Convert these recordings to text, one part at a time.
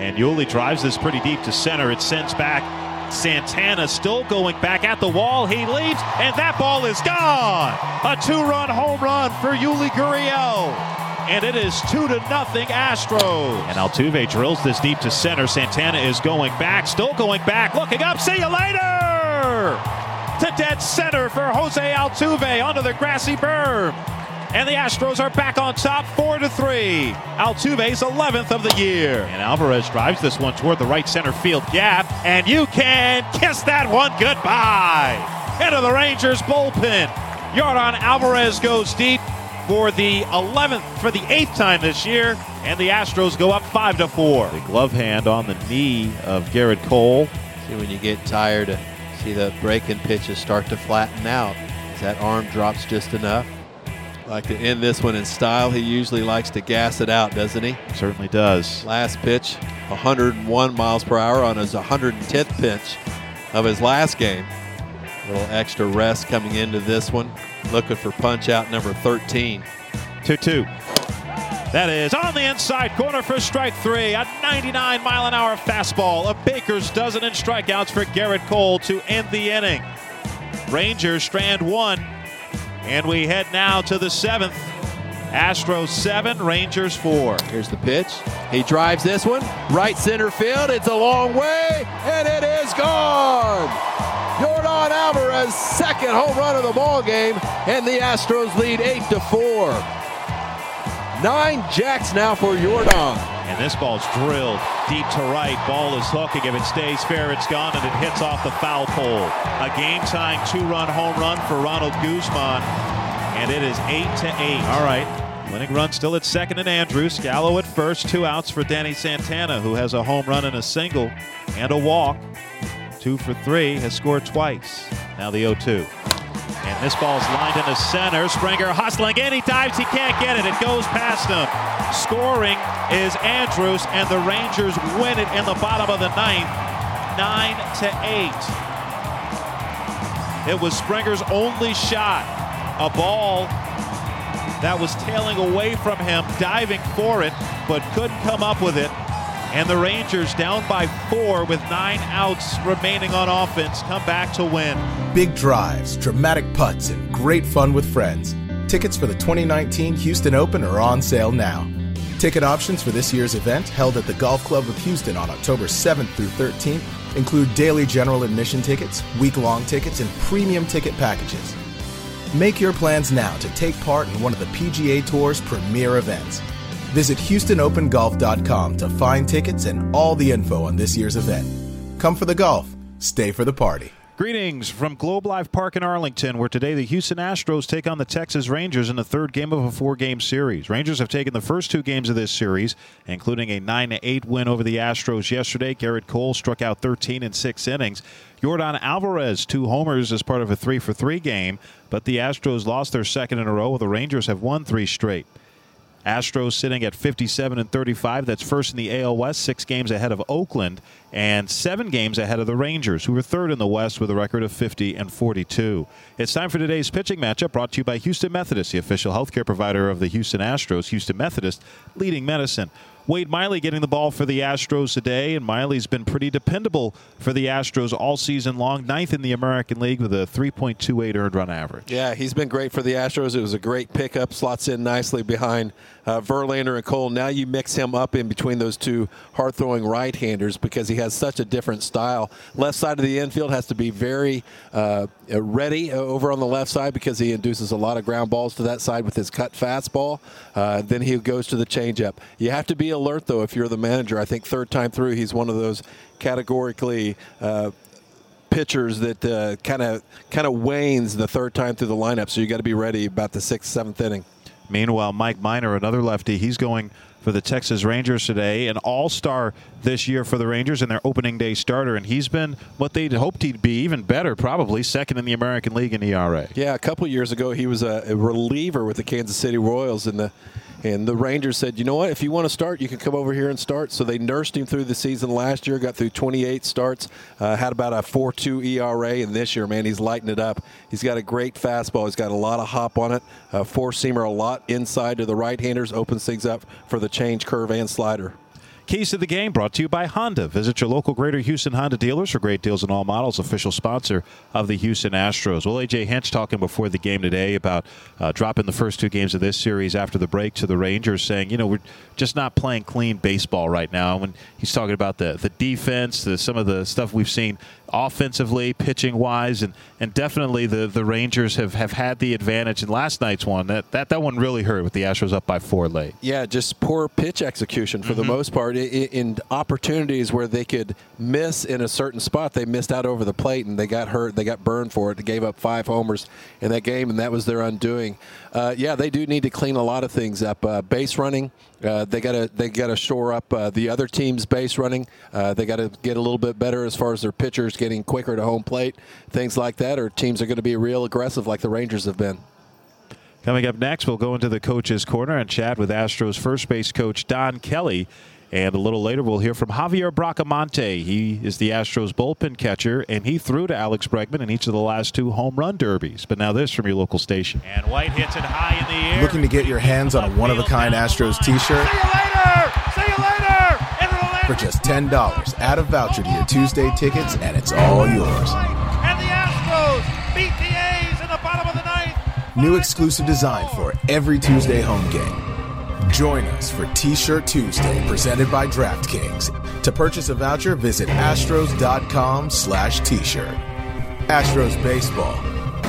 And Yuli drives this pretty deep to center. It sends back Santana still going back at the wall. He leaps, and that ball is gone. A two-run home run for Yuli Gurriel. And it is two to nothing Astros. And Altuve drills this deep to center. Santana is going back, still going back, looking up. See you later! To dead center for Jose Altuve onto the grassy berm. And the Astros are back on top, four to three. Altuve's 11th of the year. And Alvarez drives this one toward the right center field gap, and you can kiss that one goodbye. Into the Rangers bullpen. Yordan Alvarez goes deep for the 11th, for the eighth time this year, and the Astros go up five to four. The glove hand on the knee of Gerrit Cole. See when you get tired, to see the breaking pitches start to flatten out. As that arm drops just enough. Like to end this one in style. He usually likes to gas it out, doesn't he? Certainly does. Last pitch, 101 miles per hour on his 110th pitch of his last game. A little extra rest coming into this one. Looking for punch out number 13. 2 2. That is on the inside corner for strike three. A 99 mile an hour fastball. A baker's dozen in strikeouts for Gerrit Cole to end the inning. Rangers strand one. And we head now to the seventh. Astros seven, Rangers four. Here's the pitch. He drives this one. Right center field. It's a long way, and it is gone. Yordan Alvarez, second home run of the ball game, and the Astros lead eight to four. Nine jacks now for Yordan. And this ball's drilled deep to right. Ball is hooking. If it stays fair, it's gone, and it hits off the foul pole. A game-tying two-run home run for Ronald Guzman, and it is eight to eight. All right. Winning run still at second and Andrus. Gallo at first. Two outs for Danny Santana, who has a home run and a single and a walk. Two for three, has scored twice. Now the 0 2. This ball's lined into center. Springer hustling in. He dives. He can't get it. It goes past him. Scoring is Andrus, and the Rangers win it in the bottom of the ninth, nine to eight. It was Springer's only shot. A ball that was tailing away from him, diving for it, but couldn't come up with it. And the Rangers, down by four with nine outs remaining on offense, come back to win. Big drives, dramatic putts, and great fun with friends. Tickets for the 2019 Houston Open are on sale now. Ticket options for this year's event, held at the Golf Club of Houston on October 7th through 13th, include daily general admission tickets, week long tickets, and premium ticket packages. Make your plans now to take part in one of the PGA Tour's premier events. Visit HoustonOpenGolf.com to find tickets and all the info on this year's event. Come for the golf, stay for the party. Greetings from Globe Life Park in Arlington, where today the Houston Astros take on the Texas Rangers in the third game of a four game series. Rangers have taken the first two games of this series, including a 9 8 win over the Astros yesterday. Gerrit Cole struck out 13 in six innings. Yordan Alvarez, two homers as part of a three for three game, but the Astros lost their second in a row, while the Rangers have won three straight. Astros sitting at 57 and 35. That's first in the AL West, six games ahead of Oakland, and seven games ahead of the Rangers, who are third in the West with a record of 50 and 42. It's time for today's pitching matchup brought to you by Houston Methodist, the official healthcare provider of the Houston Astros. Houston Methodist, leading medicine. Wade Miley getting the ball for the Astros today, and Miley's been pretty dependable for the Astros all season long. Ninth in the American League with a 3.28 earned run average. Yeah, he's been great for the Astros. It was a great pickup, slots in nicely behind uh, Verlander and Cole. Now you mix him up in between those two hard throwing right handers because he has such a different style. Left side of the infield has to be very uh, ready over on the left side because he induces a lot of ground balls to that side with his cut fastball. Uh, then he goes to the changeup. You have to be alert though if you're the manager. I think third time through he's one of those categorically uh, pitchers that kind of kind of wanes the third time through the lineup. So you got to be ready about the sixth, seventh inning. Meanwhile, Mike Minor, another lefty, he's going for the Texas Rangers today, an all-star this year for the Rangers and their opening day starter, and he's been what they'd hoped he'd be, even better, probably second in the American League in ERA. Yeah, a couple years ago he was a reliever with the Kansas City Royals in the and the Rangers said, you know what, if you want to start, you can come over here and start. So they nursed him through the season last year, got through 28 starts, uh, had about a 4 2 ERA. And this year, man, he's lighting it up. He's got a great fastball. He's got a lot of hop on it. Uh, four seamer, a lot inside to the right handers, opens things up for the change curve and slider. Keys to the game brought to you by Honda. Visit your local Greater Houston Honda dealers for great deals on all models. Official sponsor of the Houston Astros. Well, AJ Hinch talking before the game today about uh, dropping the first two games of this series after the break to the Rangers, saying, you know, we're just not playing clean baseball right now. When he's talking about the the defense, the, some of the stuff we've seen offensively, pitching wise, and, and definitely the, the Rangers have, have had the advantage in last night's one. That, that that one really hurt with the Astros up by four late. Yeah, just poor pitch execution for mm-hmm. the most part. In opportunities where they could miss in a certain spot, they missed out over the plate and they got hurt. They got burned for it. They gave up five homers in that game, and that was their undoing. Uh, yeah, they do need to clean a lot of things up. Uh, base running, uh, they got to they got to shore up uh, the other team's base running. Uh, they got to get a little bit better as far as their pitchers getting quicker to home plate, things like that. Or teams are going to be real aggressive like the Rangers have been. Coming up next, we'll go into the coach's corner and chat with Astros first base coach Don Kelly. And a little later, we'll hear from Javier Bracamonte. He is the Astros bullpen catcher, and he threw to Alex Bregman in each of the last two home run derbies. But now this from your local station. And White hits it high in the air. Looking to get your hands on a one of a kind Astros t shirt? See you later! See you later! For just $10, add a voucher to your Tuesday tickets, and it's all yours. And the Astros beat the A's in the bottom of the ninth. New exclusive design for every Tuesday home game. Join us for T-Shirt Tuesday, presented by DraftKings. To purchase a voucher, visit astros.com slash t-shirt. Astros Baseball.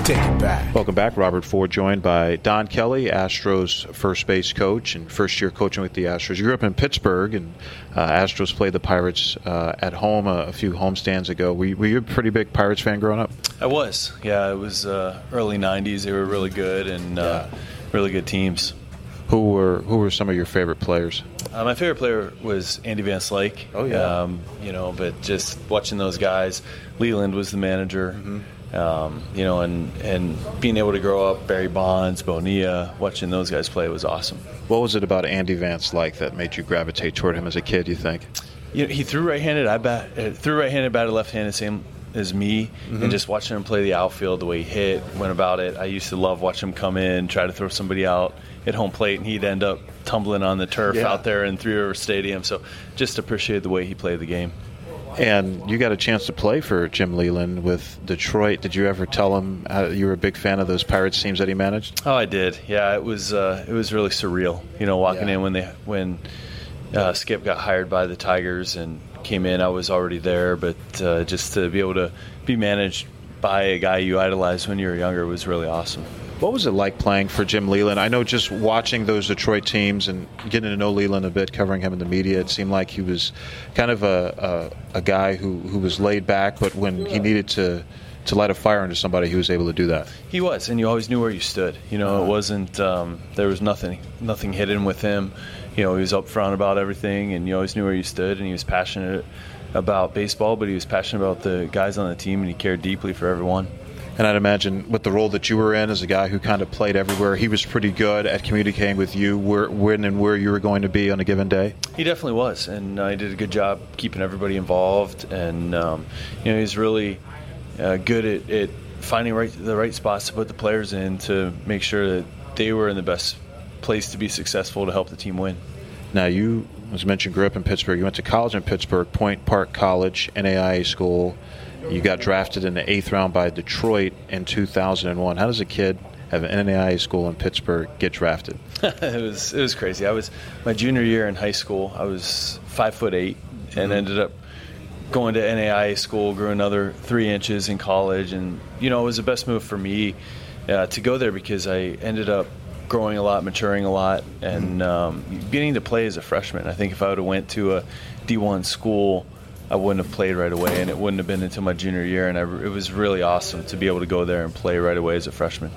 Take it back. Welcome back. Robert Ford joined by Don Kelly, Astros first base coach and first year coaching with the Astros. You grew up in Pittsburgh, and uh, Astros played the Pirates uh, at home a, a, few homestands ago. Were you, were you, a pretty big Pirates fan growing up? I was. Yeah, it was uh, early 90s. They were really good and uh, yeah. really good teams. Who were who were some of your favorite players? Uh, my favorite player was Andy Van Slyke. Oh yeah. Um, you know, but just watching those guys, Leyland was the manager. Mm-hmm. Um, you know, and and being able to grow up, Barry Bonds, Bonilla, watching those guys play was awesome. What was it about Andy Van Slyke that made you gravitate toward him as a kid? You think? You know, he threw right-handed. I bat uh, threw right-handed, batted left-handed, same as me, mm-hmm. and just watching him play the outfield, the way he hit, went about it. I used to love watching him come in, try to throw somebody out at home plate, and he'd end up tumbling on the turf yeah. out there in Three River Stadium. So just appreciate the way he played the game. And you got a chance to play for Jim Leyland with Detroit. Did you ever tell him uh, you were a big fan of those Pirates teams that he managed? Oh, I did. Yeah, it was uh, it was really surreal. You know, walking yeah. in when they when uh, Skip got hired by the Tigers and came in, I was already there. But uh, just to be able to be managed by a guy you idolized when you were younger was really awesome. What was it like playing for Jim Leyland? I know just watching those Detroit teams and getting to know Leyland a bit, covering him in the media, it seemed like he was kind of a, a, a guy who, who was laid back, but when he needed to to light a fire into somebody, he was able to do that. He was, and you always knew where you stood. You know, it uh-huh. wasn't um, there was nothing nothing hidden with him. You know, he was upfront about everything, and you always knew where you stood, and he was passionate about baseball, but he was passionate about the guys on the team, and he cared deeply for everyone. And I'd imagine with the role that you were in as a guy who kind of played everywhere, he was pretty good at communicating with you where, when and where you were going to be on a given day. He definitely was, and uh, he did a good job keeping everybody involved. And um, you know, he's really uh, good at, at finding right, the right spots to put the players in to make sure that they were in the best place to be successful to help the team win. Now, you, as mentioned, grew up in Pittsburgh. You went to college in Pittsburgh, Point Park College, NAIA school. You got drafted in the eighth round by Detroit in 2001. How does a kid have an NAIA school in Pittsburgh get drafted? it was it was crazy. I was my junior year in high school. I was five foot eight and mm-hmm. ended up going to NAIA school. Grew another three inches in college, and you know it was the best move for me uh, to go there because I ended up growing a lot, maturing a lot, and um, getting to play as a freshman. I think if I would have went to a D1 school I wouldn't have played right away, and it wouldn't have been until my junior year. And I, it was really awesome to be able to go there and play right away as a freshman.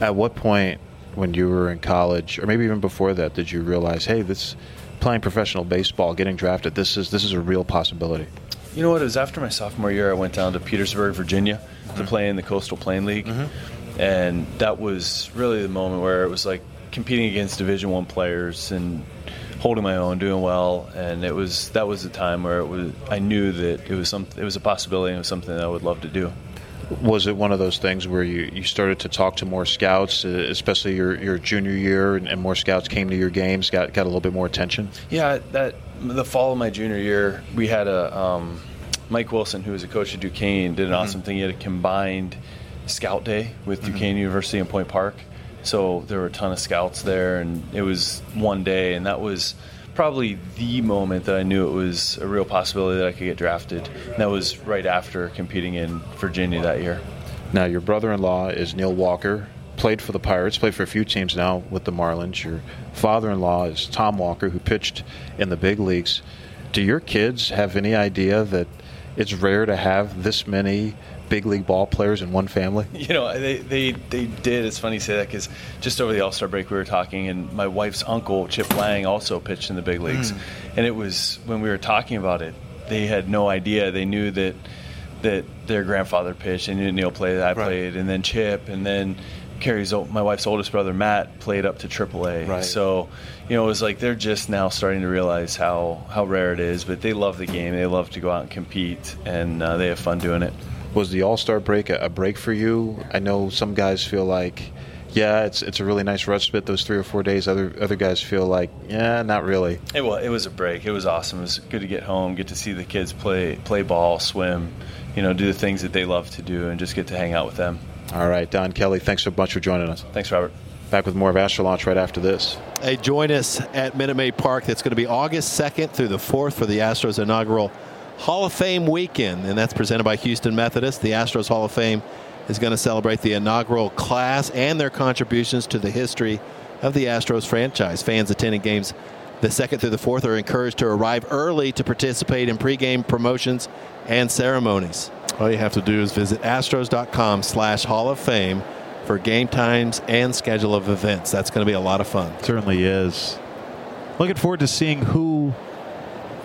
At what point, when you were in college, or maybe even before that, did you realize, hey, this playing professional baseball, getting drafted, this is this is a real possibility? You know what? It was after my sophomore year. I went down to Petersburg, Virginia, mm-hmm. to play in the Coastal Plain League, mm-hmm. And that was really the moment where it was like competing against Division One players and holding my own, doing well, and it was that was the time where it was I knew that it was some it was a possibility and it was something that I would love to do. was it one of those things where you, you started to talk to more scouts, uh, especially your, your junior year, and, and, more scouts came to your games, got got a little bit more attention? Yeah, that the fall of my junior year, we had a um, Mike Wilson, who was a coach at Duquesne, did an mm-hmm. awesome thing. He had a combined scout day with mm-hmm. Duquesne University in Point Park, so there were a ton of scouts there, and it was one day, and that was probably the moment that I knew it was a real possibility that I could get drafted. And that was right after competing in Virginia that year. Now, your brother in law is Neil Walker, played for the Pirates, played for a few teams now with the Marlins. Your father in law is Tom Walker, who pitched in the big leagues. Do your kids have any idea that it's rare to have this many big league ball players in one family? You know, they they, they did. It's funny you say that because just over the All Star break we were talking, and my wife's uncle Chip Lang also pitched in the big leagues, mm. and it was when we were talking about it, they had no idea. They knew that that their grandfather pitched, and Neil played, I right. played, and then Chip, and then Carrie's my wife's oldest brother Matt played up to AAA. Right. So, you know, it was like they're just now starting to realize how how rare it is, but they love the game. They love to go out and compete, and uh, they have fun doing it was the All Star break a, a, break for you? I know some guys feel like, yeah, it's it's a really nice respite those three or four days. Other other guys feel like, yeah, not really. It was it was a break. It was awesome. It was good to get home, get to see the kids play play ball, swim, you know, do the things that they love to do, and just get to hang out with them. All right, Don Kelly, thanks so much for joining us. Thanks, Robert. Back with more of Astro Launch right after this. Hey, join us at Minute Maid Park. That's going to be August 2nd through the 4th for the Astros inaugural Hall of Fame weekend, and that's presented by Houston Methodist. The Astros Hall of Fame is going to celebrate the inaugural class and their contributions to the history of the Astros franchise. Fans attending games the second through the fourth are encouraged to arrive early to participate in pregame promotions and ceremonies. All you have to do is visit astros.com slash hall of fame for game times and schedule of events. That's going to be a lot of fun. certainly is. Looking forward to seeing who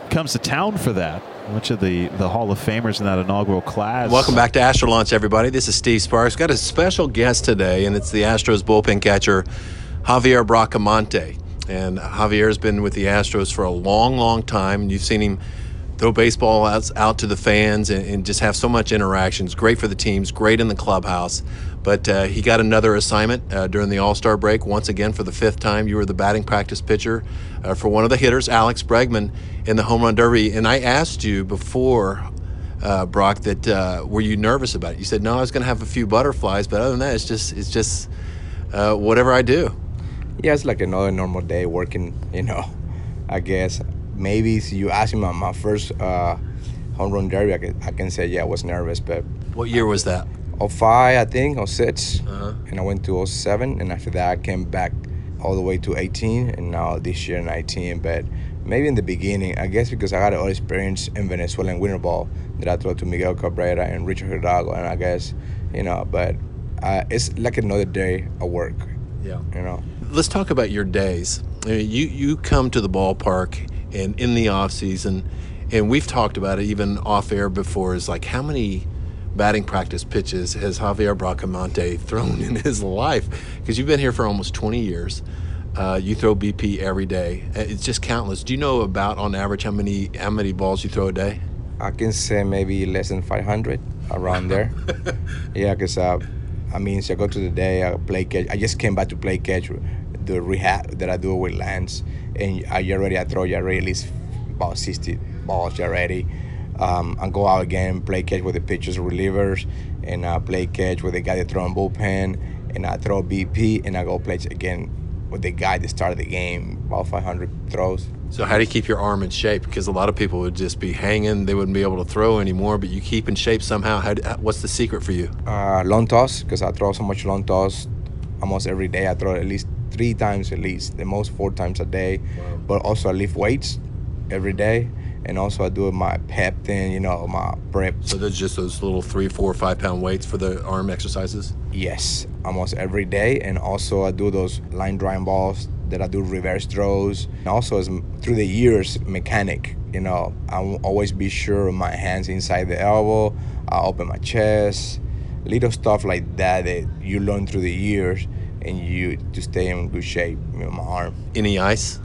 comes to town for that. Which of the, the Hall of Famers in that inaugural class? Welcome back to Astro Launch, everybody. This is Steve Sparks. Got a special guest today, and it's the Astros bullpen catcher, Javier Bracamonte. And Javier's been with the Astros for a long, long time. And you've seen him throw baseball out, out to the fans and, and, just have so much interactions. Great for the teams, great in the clubhouse. But uh, he got another assignment uh, during the All Star break. Once again, for the fifth time, you were the batting practice pitcher uh, for one of the hitters, Alex Bregman, in the home run derby. And I asked you before, uh, Brock, that uh, were you nervous about it? You said no, I was going to have a few butterflies, but other than that, it's just it's just uh, whatever I do. Yeah, it's like another normal day working. You know, I guess maybe if you ask me my, my first home run derby, I can, I can say yeah, I was nervous, but what year was that? 05, I think, 06. Uh-huh. And I went to 07. And after that, I came back all the way to 18. And now this year, 19. But maybe in the beginning, I guess because I had all experience in Venezuelan winter ball that I threw to Miguel Cabrera and Richard Hidalgo. And I guess, you know, but uh, it's like another day of work. Yeah. You know. Let's talk about your days. I mean, you, you come to the ballpark and in the off season, and we've talked about it even off air before, is like how many batting practice pitches has Javier Bracamonte thrown in his life? Because you've been here for almost 20 years. Uh, you throw BP every day. Uh, it's just countless. Do you know about, on average, how many how many balls you throw a day? I can say maybe less than 500, around there. yeah, because uh, I mean, so I go to the day, I play catch. I just came back to play catch, the rehab that I do with Lance, and I already I throw you already at least about 60 balls already um, and go out again, play catch with the pitchers, relievers, and uh, play catch with the guy that throw throwing bullpen, and I throw BP, and I go play again with the guy that started the game, about 500 throws. So how do you keep your arm in shape? Because a lot of people would just be hanging; they wouldn't be able to throw anymore. But you keep in shape somehow. How, what's the secret for you? Uh, long toss, because I throw so much long toss almost every day. I throw at least three times at least, the most four times a day. Wow. But also I lift weights every day and also I do my pep thing, you know, my prep. So there's just those little three, four, five pound weights for the arm exercises. Yes, almost every day, and also I do those line drawing balls that I do reverse throws. And also, as through the years, mechanic. You know, I will always be sure my hands inside the elbow. I open my chest, little stuff like that that you learn through the years, and you to stay in good shape. Know, my arm. Any ice?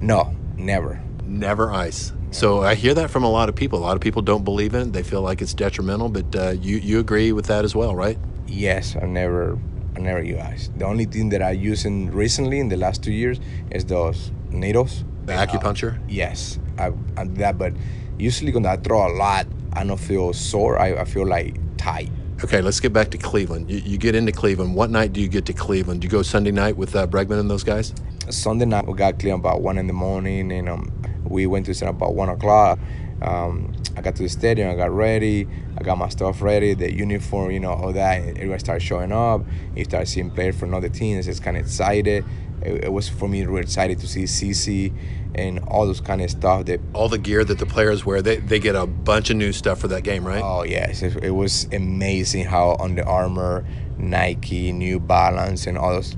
No, never. Never ice So I hear that from a lot of people. A lot of people don't believe in it. They feel like it's detrimental, but uh, you you agree with that as well, right? Yes, I never, I never use. Ice. The only thing that I using recently in the last two years is those needles. The acupuncture. Uh, yes, I, I do that. But usually when I throw a lot, I don't feel sore. I, I feel like tight. Okay, let's get back to Cleveland. You, you, get into Cleveland. What night do you get to Cleveland? Do you go Sunday night with uh, Bregman and those guys? Sunday night we got Cleveland about one in the morning, and um, we went to center about one o'clock. Um, I got to the stadium, I got ready, I got my stuff ready, the uniform, you know, all that. Everyone started showing up. You start seeing players from other teams. It's kind of excited. It, it, was for me really excited to see CC and all those kind of stuff. That all the gear that the players wear, they, they get a bunch of new stuff for that game, right? Oh yes, it, it was amazing how Under Armour, Nike, New Balance, and all those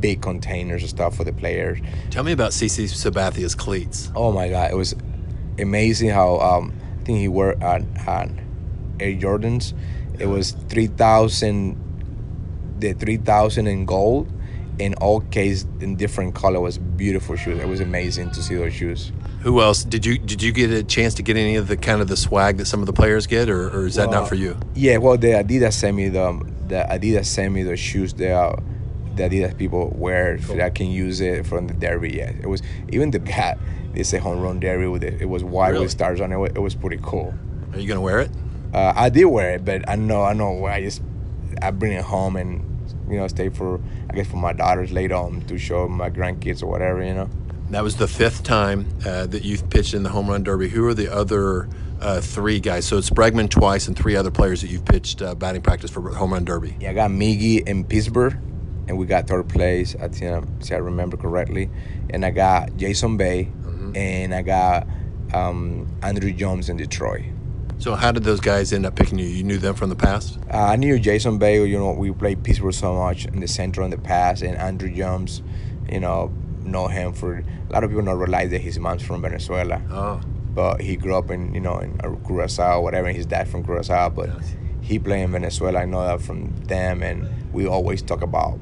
big containers of stuff for the players. Tell me about CC Sabathia's cleats. Oh my God, it was amazing how um, I think he wore at, at Air Jordans. It was three thousand, the three thousand in gold, in all case in different color. Was beautiful shoes. It was amazing to see those shoes. Who else did you did you get a chance to get any of the kind of the swag that some of the players get, or, or is that well, not for you? Yeah, well, the Adidas sent me the the Adidas sent me the shoes. They are the Adidas people wear cool. that I can use it from the derby. Yeah, it was even the hat. They say home run derby with it. It was white really? with stars on it. It was pretty cool. Are you gonna wear it? Uh, I did wear it, but I know I know I just I bring it home and you know stay for I guess for my daughters later on to show my grandkids or whatever you know. That was the fifth time uh, that you've pitched in the home run derby. Who are the other uh, three guys? So it's Bregman twice and three other players that you've pitched uh, batting practice for home run derby. Yeah, I got Miggy in Pittsburgh and we got third place. I think I remember correctly. And I got Jason Bay, mm-hmm. and I got um, Andruw Jones in Detroit. So how did those guys end up picking you? You knew them from the past? Uh, I knew Jason Bay. You know, we played Pittsburgh so much in the center in the past, and Andruw Jones. You know, know him for a lot of people don't realize that his mom's from Venezuela. Oh. But he grew up in you know in Curacao, whatever. And his dad from Curacao, but yes. he played in Venezuela. I know that from them and we always talk about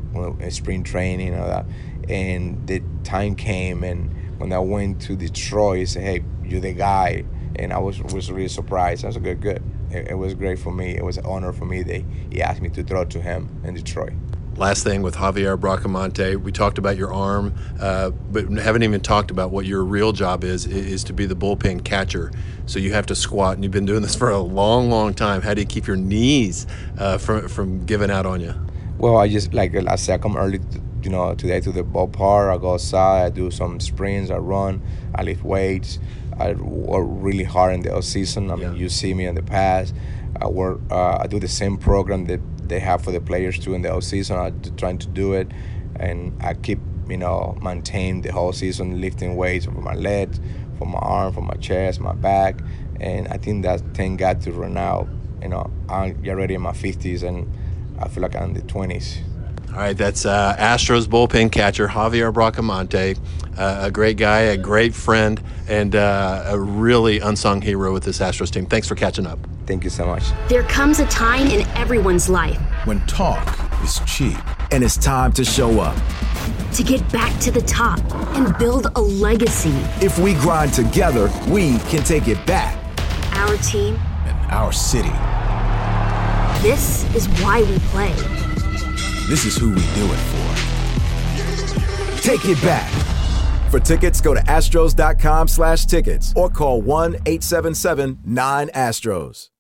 spring training and all that. And the time came, and when I went to Detroit, he said, "Hey, you're the guy," and I was was really surprised. I was good, good. It, it was great for me. It was an honor for me that he asked me to throw to him in Detroit. Last thing with Javier Bracamonte, we talked about your arm, uh, but haven't even talked about what your real job is, is to be the bullpen catcher. So you have to squat, and you've been doing this for a long, long time. How do you keep your knees uh, from, from giving out on you? Well, I just like I said, I come early, to, you know, today to the ballpark. I go outside, I do some sprints, I run, I lift weights. I work really hard in the off season. I mean, you see me in the past. I work. Uh, I do the same program that they have for the players too in the off season. I'm trying to do it, and I keep you know maintain the whole season lifting weights for my legs, for my arm, for my chest, my back, and I think that thank God to run out. You know, I'm already in my 50s and I feel like I'm in the 20s. All right, that's uh, Astros bullpen catcher Javier Bracamonte, uh, a great guy, a great friend, and uh, a really unsung hero with this Astros team. Thanks for catching up. Thank you so much. There comes a time in everyone's life when talk is cheap and it's time to show up. To get back to the top and build a legacy. If we grind together, we can take it back. Our team and our city this is why we play. This is who we do it for. Take it back. For tickets, go to astros.com slash tickets or call 1-877-9-ASTROS.